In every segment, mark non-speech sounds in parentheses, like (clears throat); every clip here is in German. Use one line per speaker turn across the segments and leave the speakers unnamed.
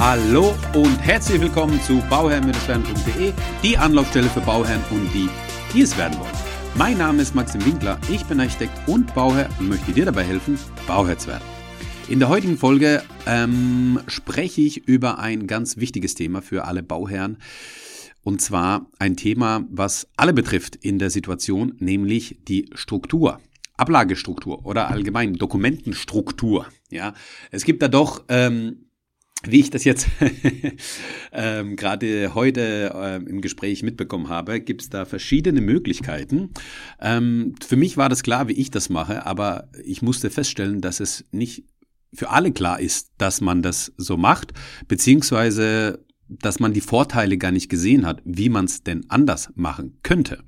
Hallo und herzlich willkommen zu bauherrn-stern.de, die Anlaufstelle für Bauherren und die, die es werden wollen. Mein Name ist Maxim Winkler, ich bin Architekt und Bauherr und möchte dir dabei helfen, Bauherr zu werden. In der heutigen Folge ähm, spreche ich über ein ganz wichtiges Thema für alle Bauherren. Und zwar ein Thema, was alle betrifft in der Situation, nämlich die Struktur. Ablagestruktur oder allgemein Dokumentenstruktur. Ja, es gibt da doch ähm, wie ich das jetzt (laughs) ähm, gerade heute ähm, im Gespräch mitbekommen habe, gibt es da verschiedene Möglichkeiten. Ähm, für mich war das klar, wie ich das mache, aber ich musste feststellen, dass es nicht für alle klar ist, dass man das so macht, beziehungsweise dass man die Vorteile gar nicht gesehen hat, wie man es denn anders machen könnte.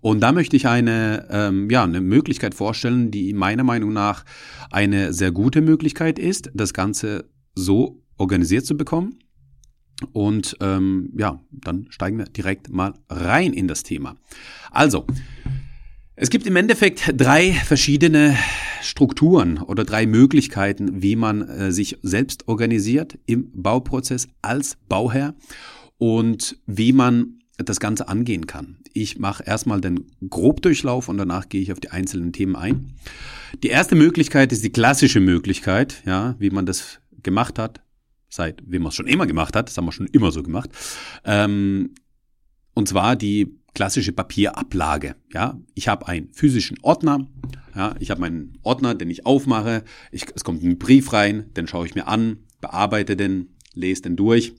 Und da möchte ich eine, ähm, ja, eine Möglichkeit vorstellen, die meiner Meinung nach eine sehr gute Möglichkeit ist, das Ganze so organisiert zu bekommen. Und ähm, ja, dann steigen wir direkt mal rein in das Thema. Also, es gibt im Endeffekt drei verschiedene Strukturen oder drei Möglichkeiten, wie man äh, sich selbst organisiert im Bauprozess als Bauherr und wie man das Ganze angehen kann. Ich mache erstmal den Grobdurchlauf und danach gehe ich auf die einzelnen Themen ein. Die erste Möglichkeit ist die klassische Möglichkeit, ja, wie man das gemacht hat, seit wie man es schon immer gemacht hat, das haben wir schon immer so gemacht. Ähm, und zwar die klassische Papierablage. Ja, ich habe einen physischen Ordner. Ja, ich habe meinen Ordner, den ich aufmache. Ich, es kommt ein Brief rein, den schaue ich mir an, bearbeite den, lese den durch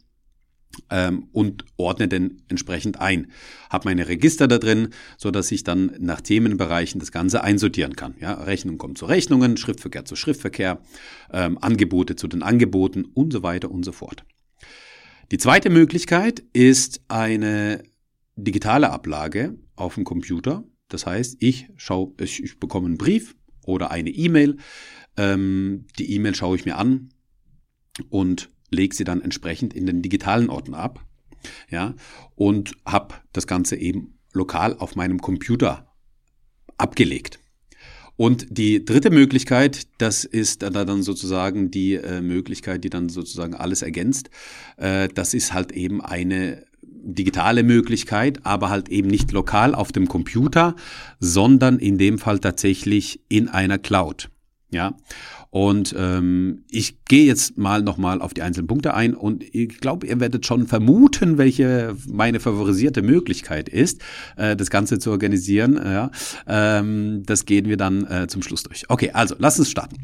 ähm, und ordne den entsprechend ein. Habe meine Register da drin, so dass ich dann nach Themenbereichen das Ganze einsortieren kann. Ja, Rechnung kommt zu Rechnungen, Schriftverkehr zu Schriftverkehr, ähm, Angebote zu den Angeboten und so weiter und so fort. Die zweite Möglichkeit ist eine digitale Ablage auf dem Computer. Das heißt, ich schaue, ich, ich bekomme einen Brief oder eine E-Mail. Ähm, die E-Mail schaue ich mir an und lege sie dann entsprechend in den digitalen Ordner ab, ja, und habe das Ganze eben lokal auf meinem Computer abgelegt. Und die dritte Möglichkeit, das ist dann sozusagen die äh, Möglichkeit, die dann sozusagen alles ergänzt. Äh, das ist halt eben eine digitale Möglichkeit, aber halt eben nicht lokal auf dem Computer, sondern in dem Fall tatsächlich in einer Cloud. Ja, und ähm, ich gehe jetzt mal nochmal auf die einzelnen Punkte ein und ich glaube, ihr werdet schon vermuten, welche meine favorisierte Möglichkeit ist, äh, das Ganze zu organisieren. Ja, ähm, das gehen wir dann äh, zum Schluss durch. Okay, also lass uns starten.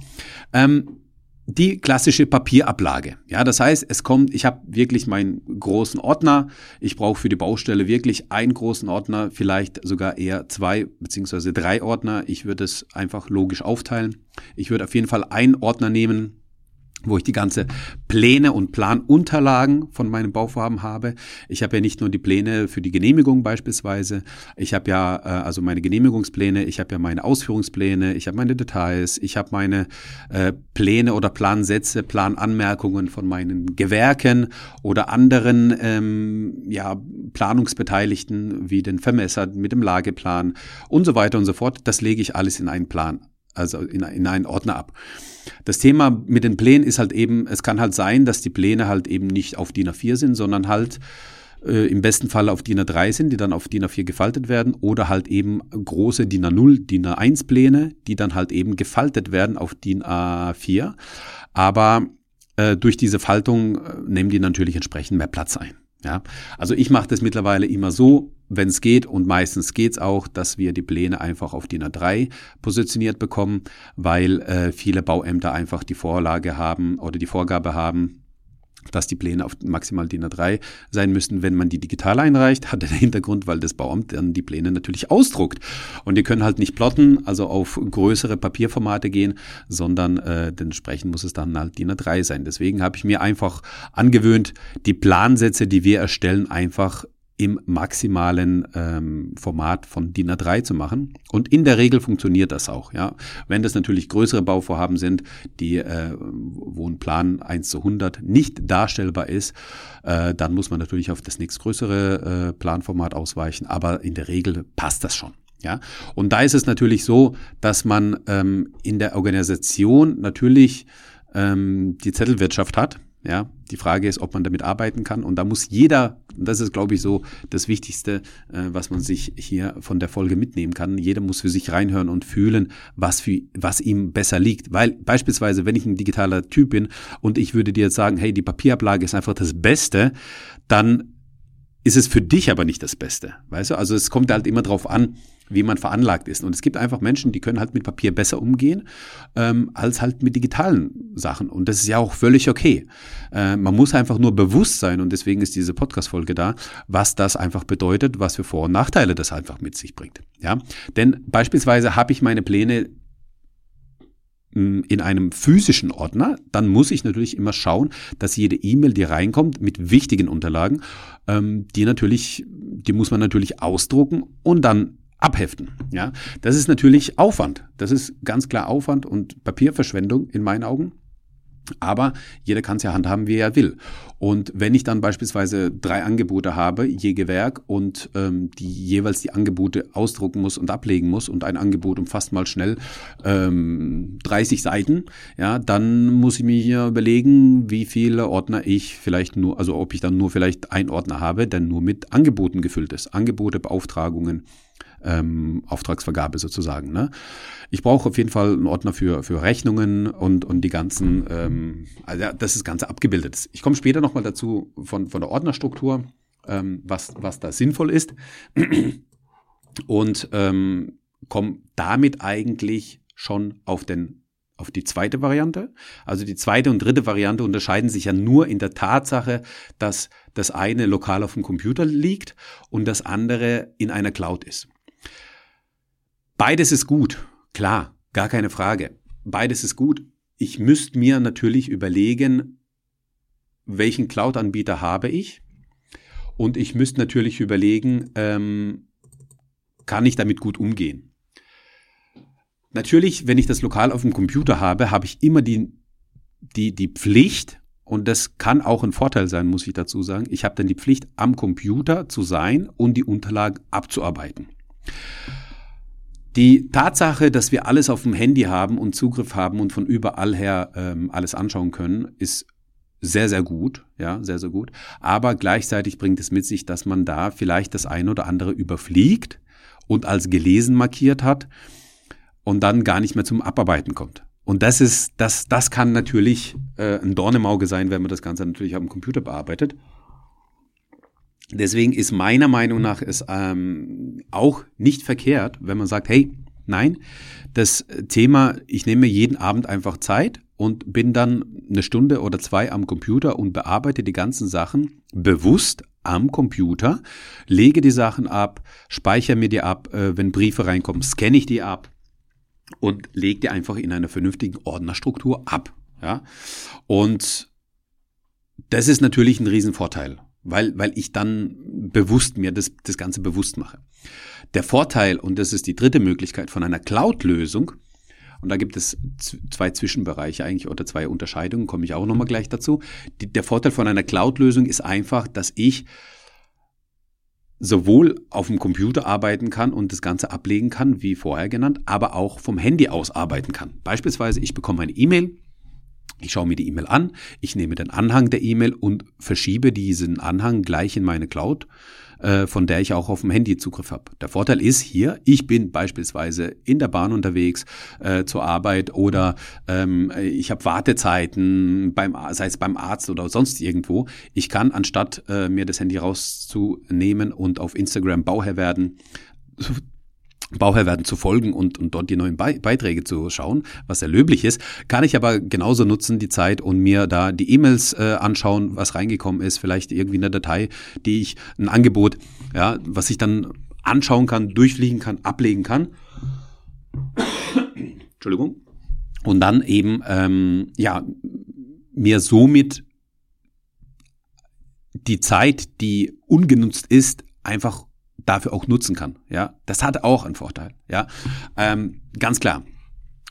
Ähm, die klassische Papierablage. Ja, das heißt, es kommt, ich habe wirklich meinen großen Ordner. Ich brauche für die Baustelle wirklich einen großen Ordner, vielleicht sogar eher zwei beziehungsweise drei Ordner. Ich würde es einfach logisch aufteilen. Ich würde auf jeden Fall einen Ordner nehmen, wo ich die ganze Pläne und Planunterlagen von meinem Bauvorhaben habe. Ich habe ja nicht nur die Pläne für die Genehmigung beispielsweise, ich habe ja äh, also meine Genehmigungspläne, ich habe ja meine Ausführungspläne, ich habe meine Details, ich habe meine äh, Pläne oder Plansätze, Plananmerkungen von meinen Gewerken oder anderen ähm, ja, Planungsbeteiligten wie den Vermesser mit dem Lageplan und so weiter und so fort. Das lege ich alles in einen Plan also in, in einen Ordner ab. Das Thema mit den Plänen ist halt eben, es kann halt sein, dass die Pläne halt eben nicht auf DIN A4 sind, sondern halt äh, im besten Fall auf DIN A3 sind, die dann auf DIN A4 gefaltet werden oder halt eben große DIN A0, DIN A1 Pläne, die dann halt eben gefaltet werden auf DIN A4. Aber äh, durch diese Faltung äh, nehmen die natürlich entsprechend mehr Platz ein. Ja, also ich mache das mittlerweile immer so, wenn es geht und meistens geht's auch, dass wir die Pläne einfach auf DIN A3 positioniert bekommen, weil äh, viele Bauämter einfach die Vorlage haben oder die Vorgabe haben, dass die Pläne auf maximal DIN A3 sein müssen, wenn man die digital einreicht, hat den Hintergrund, weil das Bauamt dann die Pläne natürlich ausdruckt. Und die können halt nicht plotten, also auf größere Papierformate gehen, sondern äh, entsprechend muss es dann halt DIN A3 sein. Deswegen habe ich mir einfach angewöhnt, die Plansätze, die wir erstellen, einfach im maximalen ähm, Format von DIN A3 zu machen. Und in der Regel funktioniert das auch. Ja, Wenn das natürlich größere Bauvorhaben sind, die, äh, wo ein Plan 1 zu 100 nicht darstellbar ist, äh, dann muss man natürlich auf das nächstgrößere äh, Planformat ausweichen. Aber in der Regel passt das schon. Ja, und da ist es natürlich so, dass man ähm, in der Organisation natürlich ähm, die Zettelwirtschaft hat Ja, die Frage ist, ob man damit arbeiten kann. Und da muss jeder, das ist, glaube ich, so das Wichtigste, äh, was man sich hier von der Folge mitnehmen kann. Jeder muss für sich reinhören und fühlen, was für, was ihm besser liegt. Weil beispielsweise, wenn ich ein digitaler Typ bin und ich würde dir jetzt sagen, hey, die Papierablage ist einfach das Beste, dann ist es für dich aber nicht das Beste. Weißt du? Also es kommt halt immer drauf an, wie man veranlagt ist. Und es gibt einfach Menschen, die können halt mit Papier besser umgehen ähm, als halt mit digitalen Sachen. Und das ist ja auch völlig okay. Äh, man muss einfach nur bewusst sein, und deswegen ist diese Podcast-Folge da, was das einfach bedeutet, was für Vor- und Nachteile das einfach mit sich bringt. Ja, denn beispielsweise habe ich meine Pläne hm, in einem physischen Ordner, dann muss ich natürlich immer schauen, dass jede E-Mail, die reinkommt, mit wichtigen Unterlagen, ähm, die natürlich, die muss man natürlich ausdrucken und dann abheften. Ja, das ist natürlich Aufwand. Das ist ganz klar Aufwand und Papierverschwendung in meinen Augen. Aber jeder kann es ja handhaben, wie er will. Und wenn ich dann beispielsweise drei Angebote habe, je Gewerk, und ähm, die jeweils die Angebote ausdrucken muss und ablegen muss, und ein Angebot umfasst mal schnell ähm, 30 Seiten, ja, dann muss ich mir hier überlegen, wie viele Ordner ich vielleicht nur, also ob ich dann nur vielleicht ein Ordner habe, der nur mit Angeboten gefüllt ist. Angebote, Beauftragungen, ähm, Auftragsvergabe sozusagen. Ne? Ich brauche auf jeden Fall einen Ordner für, für Rechnungen und, und die ganzen, ähm, also dass das Ganze abgebildet ist. Ich komme später nochmal dazu von, von der Ordnerstruktur, ähm, was, was da sinnvoll ist. Und ähm, komme damit eigentlich schon auf den auf die zweite Variante. Also die zweite und dritte Variante unterscheiden sich ja nur in der Tatsache, dass das eine lokal auf dem Computer liegt und das andere in einer Cloud ist. Beides ist gut, klar, gar keine Frage. Beides ist gut. Ich müsste mir natürlich überlegen, welchen Cloud-Anbieter habe ich. Und ich müsste natürlich überlegen, ähm, kann ich damit gut umgehen. Natürlich, wenn ich das lokal auf dem Computer habe, habe ich immer die, die, die Pflicht, und das kann auch ein Vorteil sein, muss ich dazu sagen, ich habe dann die Pflicht, am Computer zu sein und die Unterlagen abzuarbeiten. Die Tatsache, dass wir alles auf dem Handy haben und Zugriff haben und von überall her ähm, alles anschauen können, ist sehr, sehr gut, ja, sehr, sehr gut. Aber gleichzeitig bringt es mit sich, dass man da vielleicht das ein oder andere überfliegt und als gelesen markiert hat und dann gar nicht mehr zum Abarbeiten kommt. Und das ist, das, das kann natürlich äh, ein Dorn im Auge sein, wenn man das Ganze natürlich am Computer bearbeitet. Deswegen ist meiner Meinung nach es ähm, auch nicht verkehrt, wenn man sagt, hey, nein, das Thema, ich nehme jeden Abend einfach Zeit und bin dann eine Stunde oder zwei am Computer und bearbeite die ganzen Sachen bewusst am Computer, lege die Sachen ab, speichere mir die ab, äh, wenn Briefe reinkommen, scanne ich die ab und lege die einfach in einer vernünftigen Ordnerstruktur ab. Ja? Und das ist natürlich ein Riesenvorteil weil, weil ich dann bewusst mir das, das Ganze bewusst mache. Der Vorteil, und das ist die dritte Möglichkeit von einer Cloud-Lösung, und da gibt es zwei Zwischenbereiche eigentlich oder zwei Unterscheidungen, komme ich auch nochmal gleich dazu. Die, der Vorteil von einer Cloud-Lösung ist einfach, dass ich sowohl auf dem Computer arbeiten kann und das Ganze ablegen kann, wie vorher genannt, aber auch vom Handy aus arbeiten kann. Beispielsweise, ich bekomme eine E-Mail, ich schaue mir die E-Mail an, ich nehme den Anhang der E-Mail und verschiebe diesen Anhang gleich in meine Cloud, äh, von der ich auch auf dem Handy Zugriff habe. Der Vorteil ist hier, ich bin beispielsweise in der Bahn unterwegs äh, zur Arbeit oder ähm, ich habe Wartezeiten, beim, sei es beim Arzt oder sonst irgendwo. Ich kann, anstatt äh, mir das Handy rauszunehmen und auf Instagram Bauherr werden, Bauherr werden zu folgen und, und dort die neuen Beiträge zu schauen, was sehr löblich ist, kann ich aber genauso nutzen, die Zeit und mir da die E-Mails äh, anschauen, was reingekommen ist, vielleicht irgendwie eine Datei, die ich, ein Angebot, ja, was ich dann anschauen kann, durchfliegen kann, ablegen kann. Entschuldigung. Und dann eben, ähm, ja, mir somit die Zeit, die ungenutzt ist, einfach dafür auch nutzen kann. Ja, das hat auch einen Vorteil. Ja, ähm, ganz klar.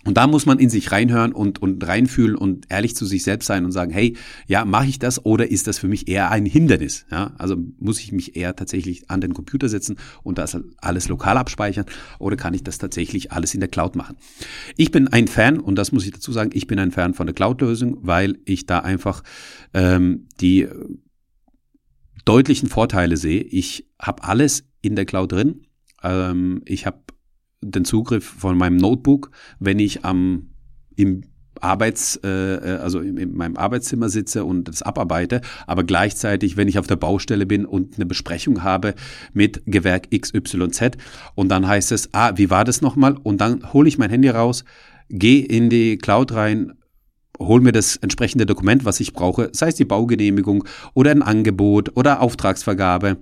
Und da muss man in sich reinhören und, und reinfühlen und ehrlich zu sich selbst sein und sagen, hey, ja, mache ich das oder ist das für mich eher ein Hindernis? Ja, also muss ich mich eher tatsächlich an den Computer setzen und das alles lokal abspeichern oder kann ich das tatsächlich alles in der Cloud machen? Ich bin ein Fan, und das muss ich dazu sagen, ich bin ein Fan von der Cloud-Lösung, weil ich da einfach ähm, die deutlichen Vorteile sehe. Ich habe alles in der Cloud drin. Ähm, ich habe den Zugriff von meinem Notebook, wenn ich am im Arbeits, äh, äh, also in, in meinem Arbeitszimmer sitze und das abarbeite, aber gleichzeitig, wenn ich auf der Baustelle bin und eine Besprechung habe mit Gewerk XYZ und dann heißt es, ah, wie war das nochmal? Und dann hole ich mein Handy raus, gehe in die Cloud rein, hol mir das entsprechende Dokument, was ich brauche, sei es die Baugenehmigung oder ein Angebot oder Auftragsvergabe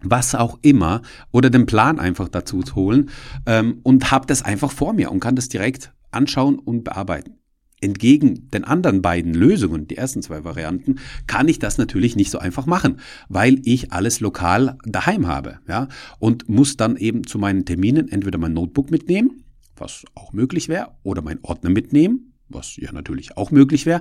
was auch immer, oder den Plan einfach dazu zu holen ähm, und habe das einfach vor mir und kann das direkt anschauen und bearbeiten. Entgegen den anderen beiden Lösungen, die ersten zwei Varianten, kann ich das natürlich nicht so einfach machen, weil ich alles lokal daheim habe, ja, und muss dann eben zu meinen Terminen entweder mein Notebook mitnehmen, was auch möglich wäre, oder mein Ordner mitnehmen, was ja natürlich auch möglich wäre,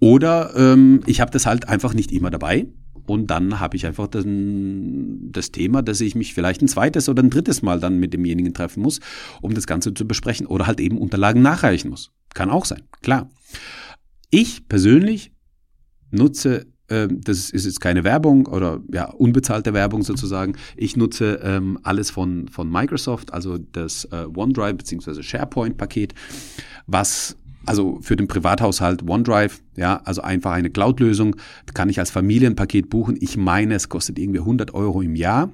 oder ähm, ich habe das halt einfach nicht immer dabei, und dann habe ich einfach das, das Thema, dass ich mich vielleicht ein zweites oder ein drittes Mal dann mit demjenigen treffen muss, um das Ganze zu besprechen oder halt eben Unterlagen nachreichen muss. Kann auch sein, klar. Ich persönlich nutze ähm, das ist jetzt keine Werbung oder ja, unbezahlte Werbung sozusagen. Ich nutze ähm, alles von, von Microsoft, also das äh, OneDrive bzw. SharePoint-Paket, was also für den Privathaushalt OneDrive, ja, also einfach eine Cloud-Lösung, kann ich als Familienpaket buchen. Ich meine, es kostet irgendwie 100 Euro im Jahr.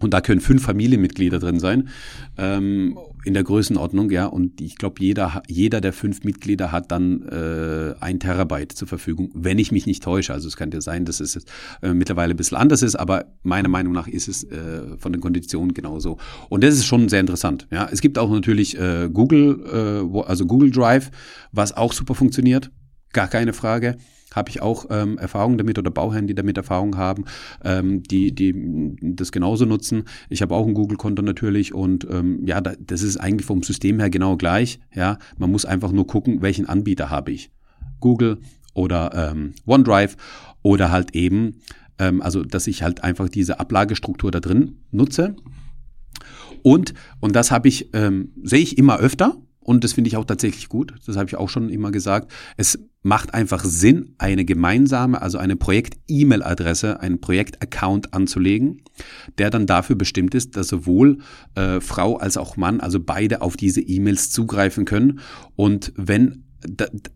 Und da können fünf Familienmitglieder drin sein, ähm, in der Größenordnung, ja. Und ich glaube, jeder, jeder der fünf Mitglieder hat dann äh, ein Terabyte zur Verfügung, wenn ich mich nicht täusche. Also es könnte ja sein, dass es äh, mittlerweile ein bisschen anders ist, aber meiner Meinung nach ist es äh, von den Konditionen genauso. Und das ist schon sehr interessant. Ja, es gibt auch natürlich äh, Google, äh, also Google Drive, was auch super funktioniert, gar keine Frage habe ich auch ähm, Erfahrung damit oder Bauherren, die damit Erfahrung haben, ähm, die, die das genauso nutzen. Ich habe auch ein Google-Konto natürlich und ähm, ja, das ist eigentlich vom System her genau gleich. Ja, man muss einfach nur gucken, welchen Anbieter habe ich. Google oder ähm, OneDrive oder halt eben, ähm, also dass ich halt einfach diese Ablagestruktur da drin nutze. Und, und das habe ich, ähm, sehe ich immer öfter, und das finde ich auch tatsächlich gut. Das habe ich auch schon immer gesagt. Es macht einfach Sinn, eine gemeinsame, also eine Projekt-E-Mail-Adresse, einen Projekt-Account anzulegen, der dann dafür bestimmt ist, dass sowohl äh, Frau als auch Mann, also beide auf diese E-Mails zugreifen können. Und wenn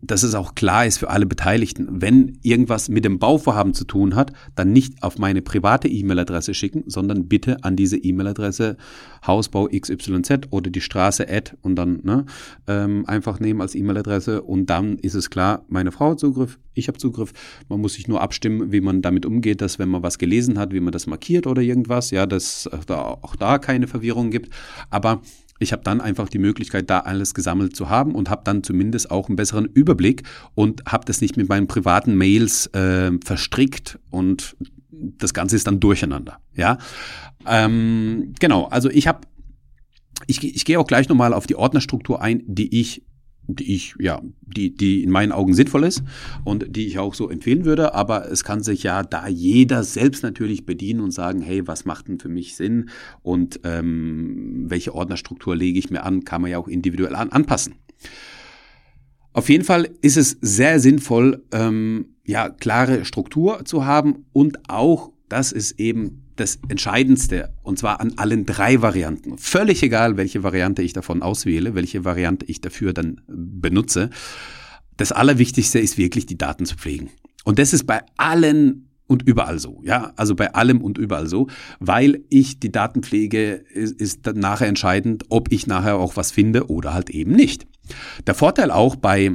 dass es auch klar ist für alle Beteiligten, wenn irgendwas mit dem Bauvorhaben zu tun hat, dann nicht auf meine private E-Mail-Adresse schicken, sondern bitte an diese E-Mail-Adresse Hausbau XYZ oder die Straße Ad und dann ne, ähm, einfach nehmen als E-Mail-Adresse und dann ist es klar, meine Frau hat Zugriff, ich habe Zugriff. Man muss sich nur abstimmen, wie man damit umgeht, dass wenn man was gelesen hat, wie man das markiert oder irgendwas, ja, dass da auch da keine Verwirrung gibt. Aber ich habe dann einfach die Möglichkeit, da alles gesammelt zu haben und habe dann zumindest auch einen besseren Überblick und habe das nicht mit meinen privaten Mails äh, verstrickt und das Ganze ist dann durcheinander. Ja, ähm, genau. Also ich habe, ich, ich gehe auch gleich nochmal auf die Ordnerstruktur ein, die ich die ich, ja, die, die in meinen Augen sinnvoll ist und die ich auch so empfehlen würde. Aber es kann sich ja da jeder selbst natürlich bedienen und sagen, hey, was macht denn für mich Sinn und ähm, welche Ordnerstruktur lege ich mir an, kann man ja auch individuell an, anpassen. Auf jeden Fall ist es sehr sinnvoll, ähm, ja, klare Struktur zu haben und auch, das ist eben das Entscheidendste, und zwar an allen drei Varianten. Völlig egal, welche Variante ich davon auswähle, welche Variante ich dafür dann benutze. Das Allerwichtigste ist wirklich, die Daten zu pflegen. Und das ist bei allen und überall so, ja, also bei allem und überall so, weil ich die Datenpflege ist, ist dann nachher entscheidend, ob ich nachher auch was finde oder halt eben nicht. Der Vorteil auch bei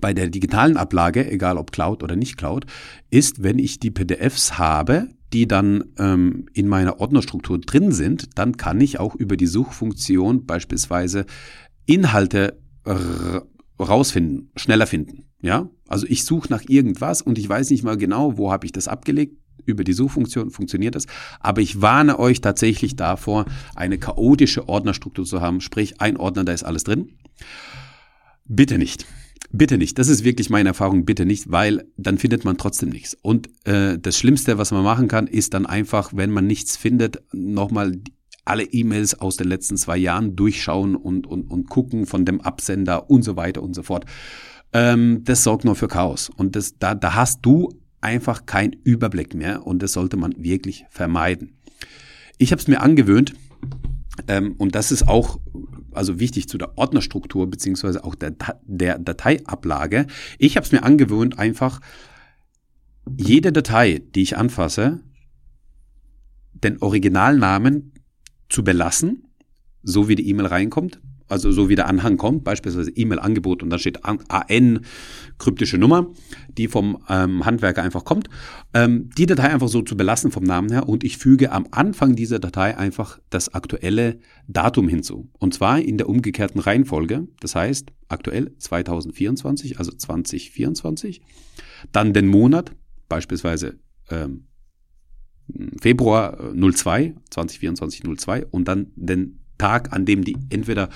bei der digitalen Ablage, egal ob Cloud oder nicht Cloud, ist, wenn ich die PDFs habe, die dann ähm, in meiner Ordnerstruktur drin sind, dann kann ich auch über die Suchfunktion beispielsweise Inhalte rausfinden, schneller finden. Ja, also ich suche nach irgendwas und ich weiß nicht mal genau, wo habe ich das abgelegt. über die Suchfunktion funktioniert das. Aber ich warne euch tatsächlich davor, eine chaotische Ordnerstruktur zu haben. Sprich, ein Ordner, da ist alles drin. Bitte nicht. Bitte nicht. Das ist wirklich meine Erfahrung. Bitte nicht, weil dann findet man trotzdem nichts. Und äh, das Schlimmste, was man machen kann, ist dann einfach, wenn man nichts findet, nochmal alle E-Mails aus den letzten zwei Jahren durchschauen und, und, und gucken von dem Absender und so weiter und so fort. Ähm, das sorgt nur für Chaos. Und das, da, da hast du einfach keinen Überblick mehr und das sollte man wirklich vermeiden. Ich habe es mir angewöhnt, ähm, und das ist auch also wichtig zu der Ordnerstruktur beziehungsweise auch der, der Dateiablage. Ich habe es mir angewöhnt, einfach jede Datei, die ich anfasse, den Originalnamen zu belassen, so wie die E-Mail reinkommt, also so wie der Anhang kommt, beispielsweise E-Mail-Angebot und da steht AN, kryptische Nummer, die vom ähm, Handwerker einfach kommt, ähm, die Datei einfach so zu belassen vom Namen her und ich füge am Anfang dieser Datei einfach das aktuelle Datum hinzu. Und zwar in der umgekehrten Reihenfolge, das heißt aktuell 2024, also 2024, dann den Monat, beispielsweise ähm, Februar 02, 2024 02 und dann den Tag, an dem die entweder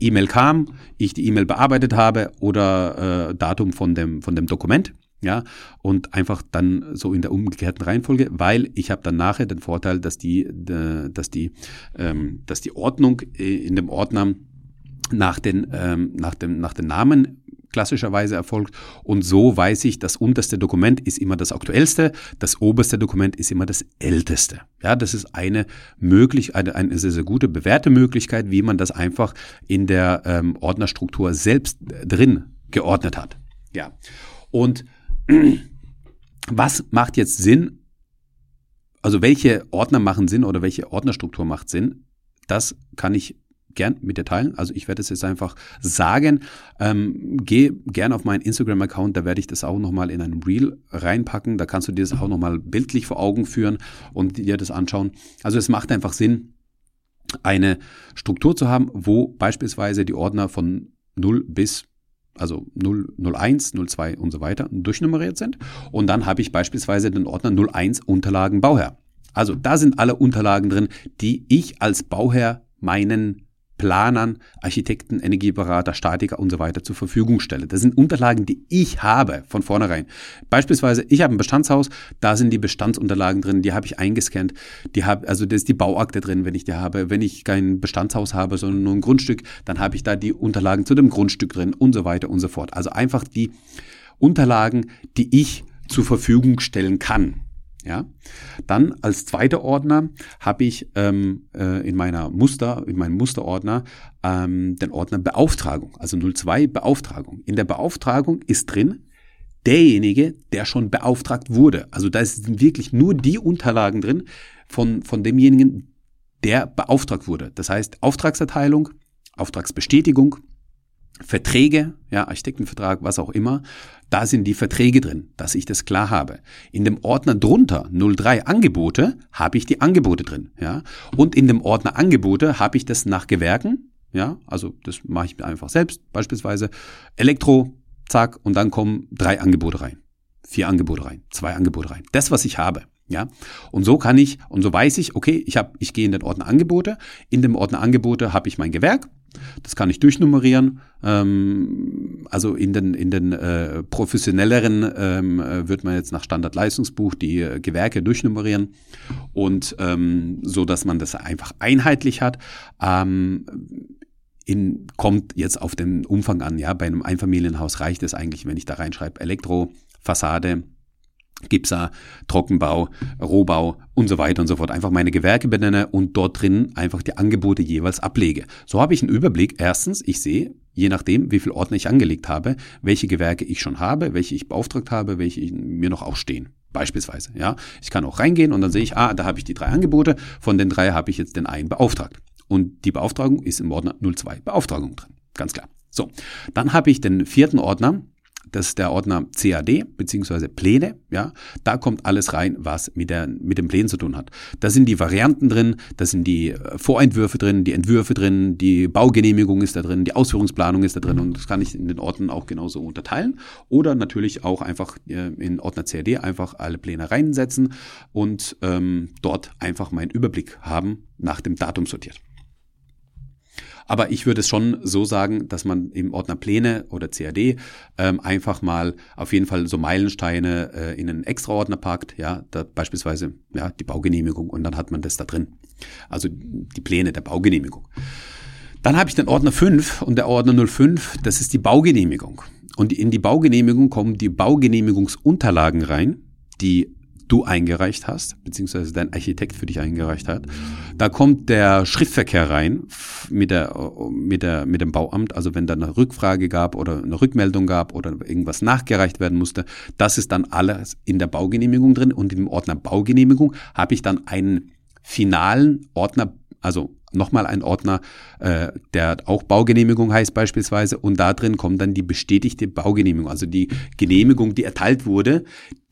E-Mail kam, ich die E-Mail bearbeitet habe oder äh, Datum von dem, von dem Dokument. Ja, und einfach dann so in der umgekehrten Reihenfolge, weil ich habe dann nachher den Vorteil, dass die, dass die, ähm, dass die Ordnung äh, in dem Ordner nach den, ähm, nach dem, nach den Namen klassischerweise erfolgt. Und so weiß ich, das unterste Dokument ist immer das aktuellste, das oberste Dokument ist immer das älteste. Ja, das ist eine möglich, eine, eine sehr, sehr gute bewährte Möglichkeit, wie man das einfach in der ähm, Ordnerstruktur selbst drin geordnet hat. Ja. Und (clears throat) was macht jetzt Sinn? Also welche Ordner machen Sinn oder welche Ordnerstruktur macht Sinn? Das kann ich gern mit dir teilen. Also ich werde es jetzt einfach sagen. Ähm, geh gern auf meinen Instagram-Account, da werde ich das auch nochmal in einem Reel reinpacken. Da kannst du dir das auch nochmal bildlich vor Augen führen und dir das anschauen. Also es macht einfach Sinn, eine Struktur zu haben, wo beispielsweise die Ordner von 0 bis also 0, 01, 02 und so weiter durchnummeriert sind. Und dann habe ich beispielsweise den Ordner 01 Unterlagen Bauherr. Also da sind alle Unterlagen drin, die ich als Bauherr meinen Planern, Architekten, Energieberater, Statiker und so weiter zur Verfügung stelle. Das sind Unterlagen, die ich habe von vornherein. Beispielsweise, ich habe ein Bestandshaus, da sind die Bestandsunterlagen drin, die habe ich eingescannt. Die habe, also da ist die Bauakte drin, wenn ich die habe. Wenn ich kein Bestandshaus habe, sondern nur ein Grundstück, dann habe ich da die Unterlagen zu dem Grundstück drin und so weiter und so fort. Also einfach die Unterlagen, die ich zur Verfügung stellen kann. Ja, dann als zweiter Ordner habe ich ähm, äh, in meiner Muster, in meinem Musterordner ähm, den Ordner Beauftragung, also 02 Beauftragung. In der Beauftragung ist drin derjenige, der schon beauftragt wurde. Also da sind wirklich nur die Unterlagen drin von von demjenigen, der beauftragt wurde. Das heißt Auftragserteilung, Auftragsbestätigung, Verträge, ja, Architektenvertrag, was auch immer, da sind die Verträge drin, dass ich das klar habe. In dem Ordner drunter 03 Angebote habe ich die Angebote drin, ja. Und in dem Ordner Angebote habe ich das nach Gewerken, ja, also das mache ich mir einfach selbst, beispielsweise Elektro, zack, und dann kommen drei Angebote rein, vier Angebote rein, zwei Angebote rein. Das, was ich habe. Ja, und so kann ich und so weiß ich, okay, ich habe, ich gehe in den Ordner Angebote. In dem Ordner Angebote habe ich mein Gewerk. Das kann ich durchnummerieren. Ähm, also in den in den äh, professionelleren ähm, äh, wird man jetzt nach Standardleistungsbuch die äh, Gewerke durchnummerieren und ähm, so, dass man das einfach einheitlich hat. Ähm, in, kommt jetzt auf den Umfang an. Ja, bei einem Einfamilienhaus reicht es eigentlich, wenn ich da reinschreibe Elektro, Fassade, Gipsa, Trockenbau, Rohbau und so weiter und so fort. Einfach meine Gewerke benenne und dort drin einfach die Angebote jeweils ablege. So habe ich einen Überblick. Erstens, ich sehe, je nachdem, wie viel Ordner ich angelegt habe, welche Gewerke ich schon habe, welche ich beauftragt habe, welche mir noch ausstehen. Beispielsweise, ja. Ich kann auch reingehen und dann sehe ich, ah, da habe ich die drei Angebote, von den drei habe ich jetzt den einen beauftragt. Und die Beauftragung ist im Ordner 02 Beauftragung drin. Ganz klar. So. Dann habe ich den vierten Ordner, das ist der Ordner CAD beziehungsweise Pläne, ja, da kommt alles rein, was mit, der, mit den Plänen zu tun hat. Da sind die Varianten drin, da sind die äh, Vorentwürfe drin, die Entwürfe drin, die Baugenehmigung ist da drin, die Ausführungsplanung ist da drin und das kann ich in den Ordnern auch genauso unterteilen oder natürlich auch einfach äh, in Ordner CAD einfach alle Pläne reinsetzen und ähm, dort einfach meinen Überblick haben, nach dem Datum sortiert. Aber ich würde es schon so sagen, dass man im Ordner Pläne oder CAD ähm, einfach mal auf jeden Fall so Meilensteine äh, in einen Extraordner packt, ja, da beispielsweise ja, die Baugenehmigung und dann hat man das da drin. Also die Pläne der Baugenehmigung. Dann habe ich den Ordner 5 und der Ordner 05, das ist die Baugenehmigung. Und in die Baugenehmigung kommen die Baugenehmigungsunterlagen rein, die du eingereicht hast, beziehungsweise dein Architekt für dich eingereicht hat. Da kommt der Schriftverkehr rein mit, der, mit, der, mit dem Bauamt, also wenn da eine Rückfrage gab oder eine Rückmeldung gab oder irgendwas nachgereicht werden musste, das ist dann alles in der Baugenehmigung drin und im Ordner Baugenehmigung habe ich dann einen finalen Ordner, also nochmal ein Ordner, äh, der auch Baugenehmigung heißt beispielsweise und da drin kommt dann die bestätigte Baugenehmigung, also die Genehmigung, die erteilt wurde,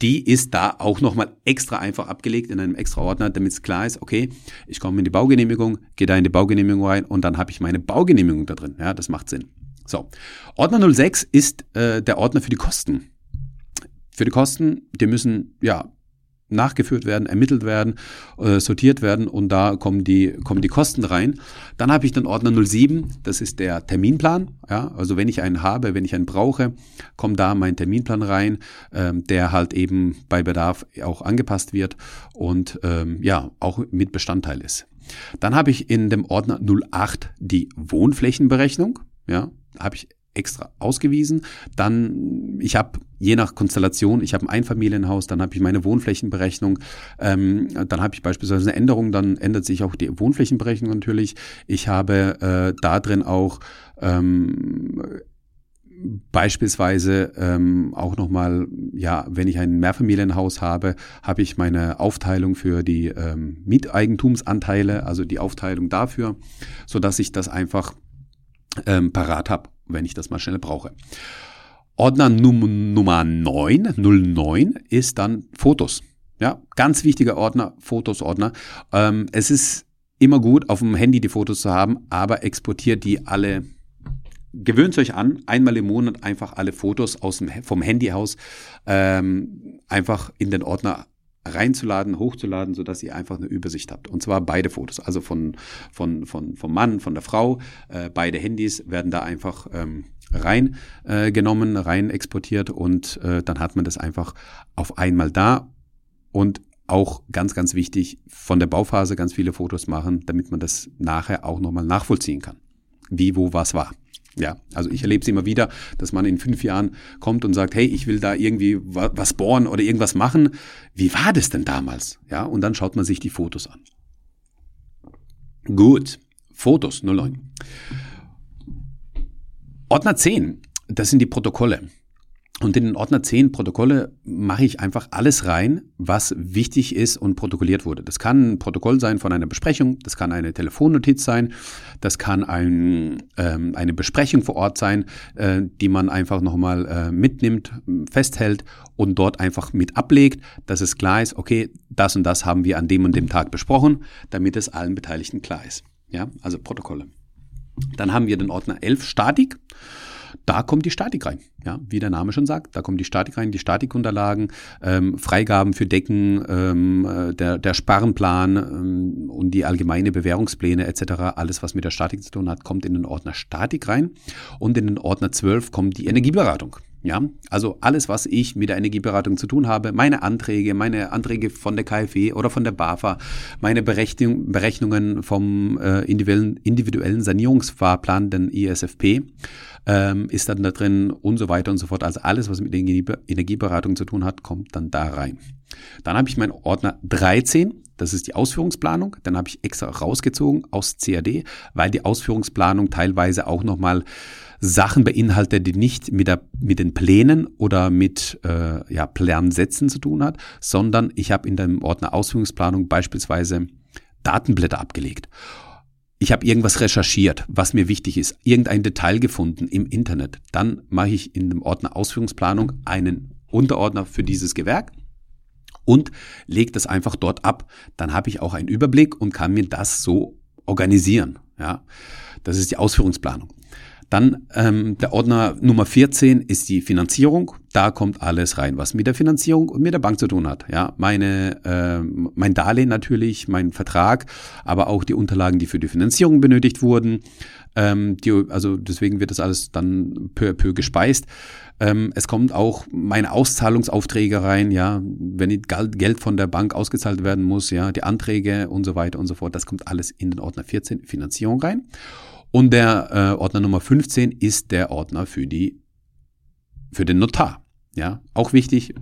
die ist da auch nochmal extra einfach abgelegt in einem extra Ordner, damit es klar ist, okay, ich komme in die Baugenehmigung, gehe da in die Baugenehmigung rein und dann habe ich meine Baugenehmigung da drin. Ja, das macht Sinn. So, Ordner 06 ist äh, der Ordner für die Kosten. Für die Kosten, die müssen ja nachgeführt werden, ermittelt werden, äh, sortiert werden und da kommen die, kommen die Kosten rein. Dann habe ich den Ordner 07, das ist der Terminplan. Ja, also wenn ich einen habe, wenn ich einen brauche, kommt da mein Terminplan rein, ähm, der halt eben bei Bedarf auch angepasst wird und ähm, ja, auch mit Bestandteil ist. Dann habe ich in dem Ordner 08 die Wohnflächenberechnung. Ja, habe ich extra ausgewiesen. Dann, ich habe je nach Konstellation, ich habe ein Einfamilienhaus, dann habe ich meine Wohnflächenberechnung, ähm, dann habe ich beispielsweise eine Änderung, dann ändert sich auch die Wohnflächenberechnung natürlich. Ich habe äh, da drin auch ähm, beispielsweise ähm, auch nochmal, ja, wenn ich ein Mehrfamilienhaus habe, habe ich meine Aufteilung für die ähm, Mieteigentumsanteile, also die Aufteilung dafür, so dass ich das einfach ähm, parat habe wenn ich das mal schnell brauche. Ordner Num Nummer 9, 09, ist dann Fotos. Ja, ganz wichtiger Ordner, Fotos-Ordner. Ähm, es ist immer gut, auf dem Handy die Fotos zu haben, aber exportiert die alle. Gewöhnt euch an, einmal im Monat einfach alle Fotos aus dem, vom Handy aus ähm, einfach in den Ordner reinzuladen, hochzuladen, so dass ihr einfach eine Übersicht habt. Und zwar beide Fotos, also von, von, von, vom Mann, von der Frau. Äh, beide Handys werden da einfach ähm, rein äh, genommen, rein exportiert und äh, dann hat man das einfach auf einmal da und auch ganz, ganz wichtig, von der Bauphase ganz viele Fotos machen, damit man das nachher auch nochmal nachvollziehen kann. Wie, wo, was war. Ja, also ich erlebe es immer wieder, dass man in fünf Jahren kommt und sagt, hey, ich will da irgendwie was bohren oder irgendwas machen. Wie war das denn damals? Ja, und dann schaut man sich die Fotos an. Gut, Fotos 09. Ordner 10, das sind die Protokolle. Und in den Ordner 10 Protokolle mache ich einfach alles rein, was wichtig ist und protokolliert wurde. Das kann ein Protokoll sein von einer Besprechung, das kann eine Telefonnotiz sein, das kann ein, ähm, eine Besprechung vor Ort sein, äh, die man einfach nochmal äh, mitnimmt, festhält und dort einfach mit ablegt, dass es klar ist, okay, das und das haben wir an dem und dem Tag besprochen, damit es allen Beteiligten klar ist. Ja, also Protokolle. Dann haben wir den Ordner 11 Statik. Da kommt die Statik rein. Ja, wie der Name schon sagt, da kommt die Statik rein, die Statikunterlagen, ähm, Freigaben für Decken, ähm, äh, der, der Sparrenplan ähm, und die allgemeine Bewährungspläne etc., alles was mit der Statik zu tun hat, kommt in den Ordner Statik rein und in den Ordner 12 kommt die Energieberatung. Ja, also alles, was ich mit der Energieberatung zu tun habe, meine Anträge, meine Anträge von der KfW oder von der BAFA, meine Berechnung, Berechnungen vom äh, individuellen, individuellen Sanierungsfahrplan, den ISFP, ähm, ist dann da drin und so weiter und so fort. Also alles, was mit Energieberatung zu tun hat, kommt dann da rein. Dann habe ich meinen Ordner 13, das ist die Ausführungsplanung. Dann habe ich extra rausgezogen aus CAD, weil die Ausführungsplanung teilweise auch nochmal Sachen beinhaltet, die nicht mit, der, mit den Plänen oder mit äh, ja, Plansätzen zu tun hat, sondern ich habe in dem Ordner Ausführungsplanung beispielsweise Datenblätter abgelegt. ich habe irgendwas recherchiert, was mir wichtig ist, irgendein Detail gefunden im Internet, dann mache ich in dem Ordner Ausführungsplanung einen Unterordner für dieses Gewerk und lege das einfach dort ab. Dann habe ich auch einen Überblick und kann mir das so organisieren. Ja, das ist die Ausführungsplanung. Dann ähm, der Ordner Nummer 14 ist die Finanzierung. Da kommt alles rein, was mit der Finanzierung und mit der Bank zu tun hat. Ja, meine, äh, mein Darlehen natürlich, mein Vertrag, aber auch die Unterlagen, die für die Finanzierung benötigt wurden. Ähm, die, also deswegen wird das alles dann peu à peu gespeist. Ähm, es kommt auch meine Auszahlungsaufträge rein, ja, wenn Geld von der Bank ausgezahlt werden muss, ja, die Anträge und so weiter und so fort. Das kommt alles in den Ordner 14 Finanzierung rein. Und der äh, Ordner Nummer 15 ist der Ordner für die für den Notar. Ja, auch wichtig,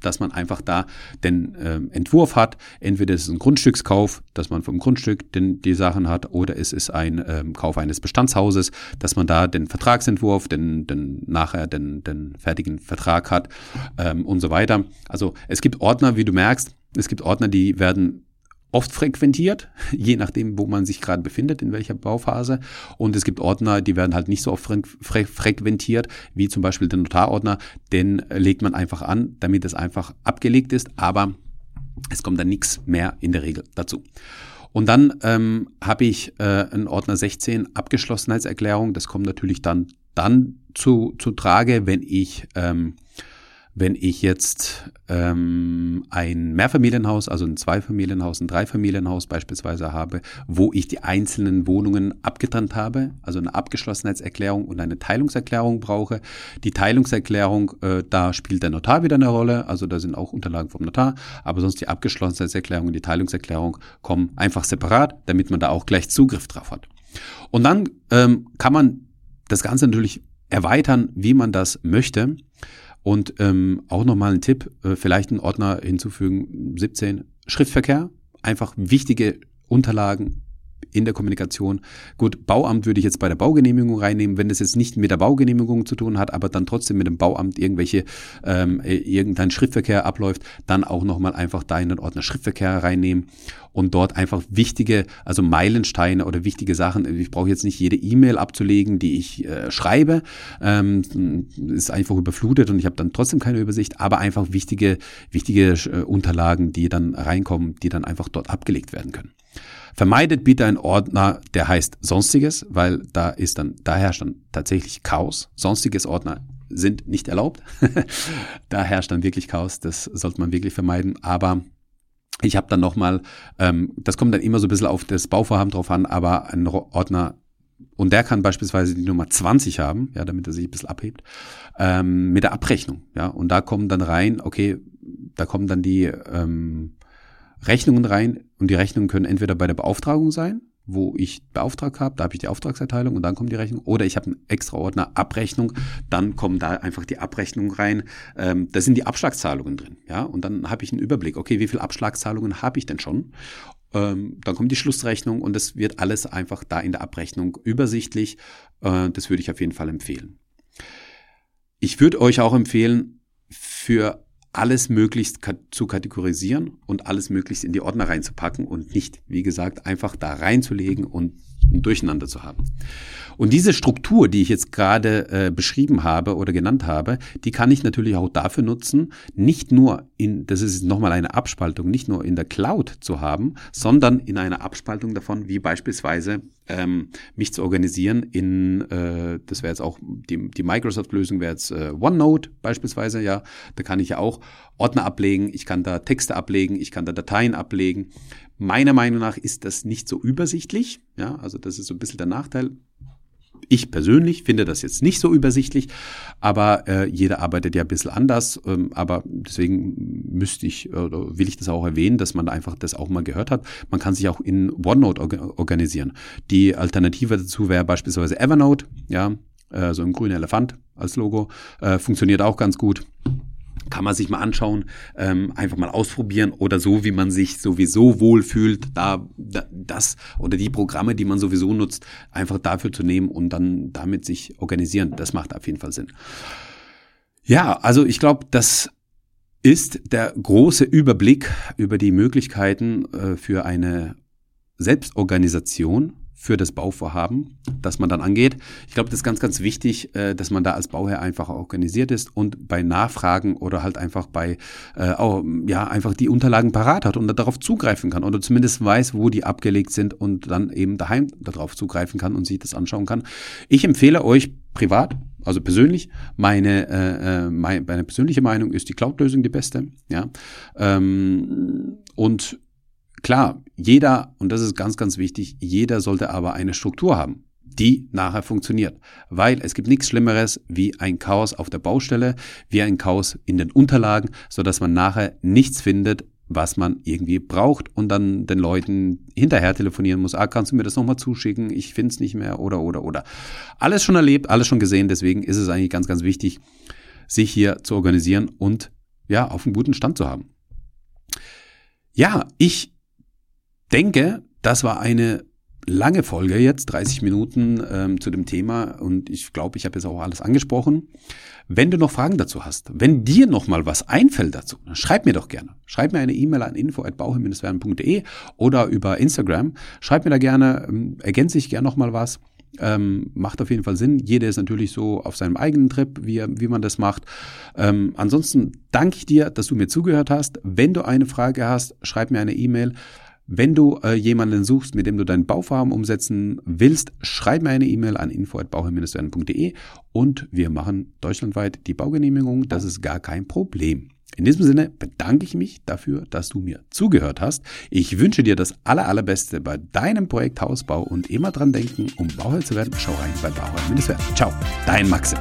dass man einfach da den äh, Entwurf hat. Entweder ist es ein Grundstückskauf, dass man vom Grundstück den, die Sachen hat, oder es ist ein ähm, Kauf eines Bestandshauses, dass man da den Vertragsentwurf, den, den nachher den, den fertigen Vertrag hat ähm, und so weiter. Also es gibt Ordner, wie du merkst, es gibt Ordner, die werden oft frequentiert, (laughs) je nachdem, wo man sich gerade befindet, in welcher Bauphase. Und es gibt Ordner, die werden halt nicht so oft fre fre frequentiert, wie zum Beispiel der Notarordner. Den legt man einfach an, damit es einfach abgelegt ist, aber es kommt dann nichts mehr in der Regel dazu. Und dann ähm, habe ich äh, einen Ordner 16 Abgeschlossenheitserklärung. Das kommt natürlich dann, dann zu, zu Trage, wenn ich ähm, wenn ich jetzt ähm, ein Mehrfamilienhaus, also ein Zweifamilienhaus, ein Dreifamilienhaus beispielsweise habe, wo ich die einzelnen Wohnungen abgetrennt habe, also eine Abgeschlossenheitserklärung und eine Teilungserklärung brauche. Die Teilungserklärung, äh, da spielt der Notar wieder eine Rolle, also da sind auch Unterlagen vom Notar, aber sonst die Abgeschlossenheitserklärung und die Teilungserklärung kommen einfach separat, damit man da auch gleich Zugriff drauf hat. Und dann ähm, kann man das Ganze natürlich erweitern, wie man das möchte. Und ähm, auch nochmal ein Tipp, äh, vielleicht einen Ordner hinzufügen, 17, Schriftverkehr, einfach wichtige Unterlagen in der Kommunikation. Gut, Bauamt würde ich jetzt bei der Baugenehmigung reinnehmen, wenn das jetzt nicht mit der Baugenehmigung zu tun hat, aber dann trotzdem mit dem Bauamt irgendwelche ähm, äh, irgendein Schriftverkehr abläuft, dann auch nochmal einfach da in den Ordner Schriftverkehr reinnehmen und dort einfach wichtige, also Meilensteine oder wichtige Sachen. Ich brauche jetzt nicht jede E-Mail abzulegen, die ich äh, schreibe, ähm, ist einfach überflutet und ich habe dann trotzdem keine Übersicht, aber einfach wichtige, wichtige äh, Unterlagen, die dann reinkommen, die dann einfach dort abgelegt werden können. Vermeidet bitte einen Ordner, der heißt Sonstiges, weil da ist dann, da herrscht dann tatsächlich Chaos. Sonstiges Ordner sind nicht erlaubt. (laughs) da herrscht dann wirklich Chaos. Das sollte man wirklich vermeiden. Aber ich habe dann nochmal, ähm, das kommt dann immer so ein bisschen auf das Bauvorhaben drauf an, aber ein Ordner und der kann beispielsweise die Nummer 20 haben, ja, damit er sich ein bisschen abhebt, ähm, mit der Abrechnung, ja, und da kommen dann rein, okay, da kommen dann die ähm, Rechnungen rein und die Rechnungen können entweder bei der Beauftragung sein, wo ich beauftragt habe, da habe ich die Auftragserteilung und dann kommt die Rechnung. Oder ich habe einen extra Ordner Abrechnung, dann kommen da einfach die Abrechnungen rein. Ähm, da sind die Abschlagszahlungen drin, ja. Und dann habe ich einen Überblick. Okay, wie viele Abschlagszahlungen habe ich denn schon? Ähm, dann kommt die Schlussrechnung und das wird alles einfach da in der Abrechnung übersichtlich. Äh, das würde ich auf jeden Fall empfehlen. Ich würde euch auch empfehlen, für alles möglichst zu kategorisieren und alles möglichst in die Ordner reinzupacken und nicht, wie gesagt, einfach da reinzulegen und ein Durcheinander zu haben. Und diese Struktur, die ich jetzt gerade äh, beschrieben habe oder genannt habe, die kann ich natürlich auch dafür nutzen, nicht nur in, das ist nochmal eine Abspaltung, nicht nur in der Cloud zu haben, sondern in einer Abspaltung davon, wie beispielsweise ähm, mich zu organisieren in, äh, das wäre jetzt auch die, die Microsoft-Lösung wäre jetzt äh, OneNote beispielsweise, ja, da kann ich ja auch Ordner ablegen, ich kann da Texte ablegen, ich kann da Dateien ablegen. Meiner Meinung nach ist das nicht so übersichtlich, ja, also das ist so ein bisschen der Nachteil. Ich persönlich finde das jetzt nicht so übersichtlich, aber äh, jeder arbeitet ja ein bisschen anders. Ähm, aber deswegen müsste ich oder will ich das auch erwähnen, dass man einfach das auch mal gehört hat. Man kann sich auch in OneNote orga organisieren. Die Alternative dazu wäre beispielsweise Evernote, ja, äh, so ein grüner Elefant als Logo, äh, funktioniert auch ganz gut kann man sich mal anschauen, ähm, einfach mal ausprobieren oder so, wie man sich sowieso wohlfühlt, da, da das oder die Programme, die man sowieso nutzt, einfach dafür zu nehmen und dann damit sich organisieren. Das macht auf jeden Fall Sinn. Ja, also ich glaube, das ist der große Überblick über die Möglichkeiten äh, für eine Selbstorganisation für das Bauvorhaben, das man dann angeht. Ich glaube, das ist ganz, ganz wichtig, äh, dass man da als Bauherr einfach organisiert ist und bei Nachfragen oder halt einfach bei, äh, auch, ja, einfach die Unterlagen parat hat und darauf zugreifen kann oder zumindest weiß, wo die abgelegt sind und dann eben daheim darauf zugreifen kann und sich das anschauen kann. Ich empfehle euch privat, also persönlich, meine, äh, äh meine, persönliche Meinung ist die Cloud-Lösung die beste. Ja, ähm, und Klar, jeder, und das ist ganz, ganz wichtig, jeder sollte aber eine Struktur haben, die nachher funktioniert. Weil es gibt nichts Schlimmeres wie ein Chaos auf der Baustelle, wie ein Chaos in den Unterlagen, so dass man nachher nichts findet, was man irgendwie braucht und dann den Leuten hinterher telefonieren muss, ah, kannst du mir das nochmal zuschicken, ich finde es nicht mehr oder oder oder. Alles schon erlebt, alles schon gesehen, deswegen ist es eigentlich ganz, ganz wichtig, sich hier zu organisieren und ja, auf einem guten Stand zu haben. Ja, ich denke, das war eine lange Folge jetzt, 30 Minuten ähm, zu dem Thema und ich glaube, ich habe jetzt auch alles angesprochen. Wenn du noch Fragen dazu hast, wenn dir noch mal was einfällt dazu, dann schreib mir doch gerne. Schreib mir eine E-Mail an info@bauherr-werden.de oder über Instagram. Schreib mir da gerne, ähm, ergänze ich gerne noch mal was. Ähm, macht auf jeden Fall Sinn. Jeder ist natürlich so auf seinem eigenen Trip, wie, wie man das macht. Ähm, ansonsten danke ich dir, dass du mir zugehört hast. Wenn du eine Frage hast, schreib mir eine E-Mail. Wenn du äh, jemanden suchst, mit dem du dein Bauvorhaben umsetzen willst, schreib mir eine E-Mail an info@bauherr-werden.de und wir machen deutschlandweit die Baugenehmigung. Das ist gar kein Problem. In diesem Sinne bedanke ich mich dafür, dass du mir zugehört hast. Ich wünsche dir das aller, allerbeste bei deinem Projekt Hausbau und immer dran denken, um Bauherr zu werden, schau rein bei Bauherr-werden. Ciao, dein Maxim.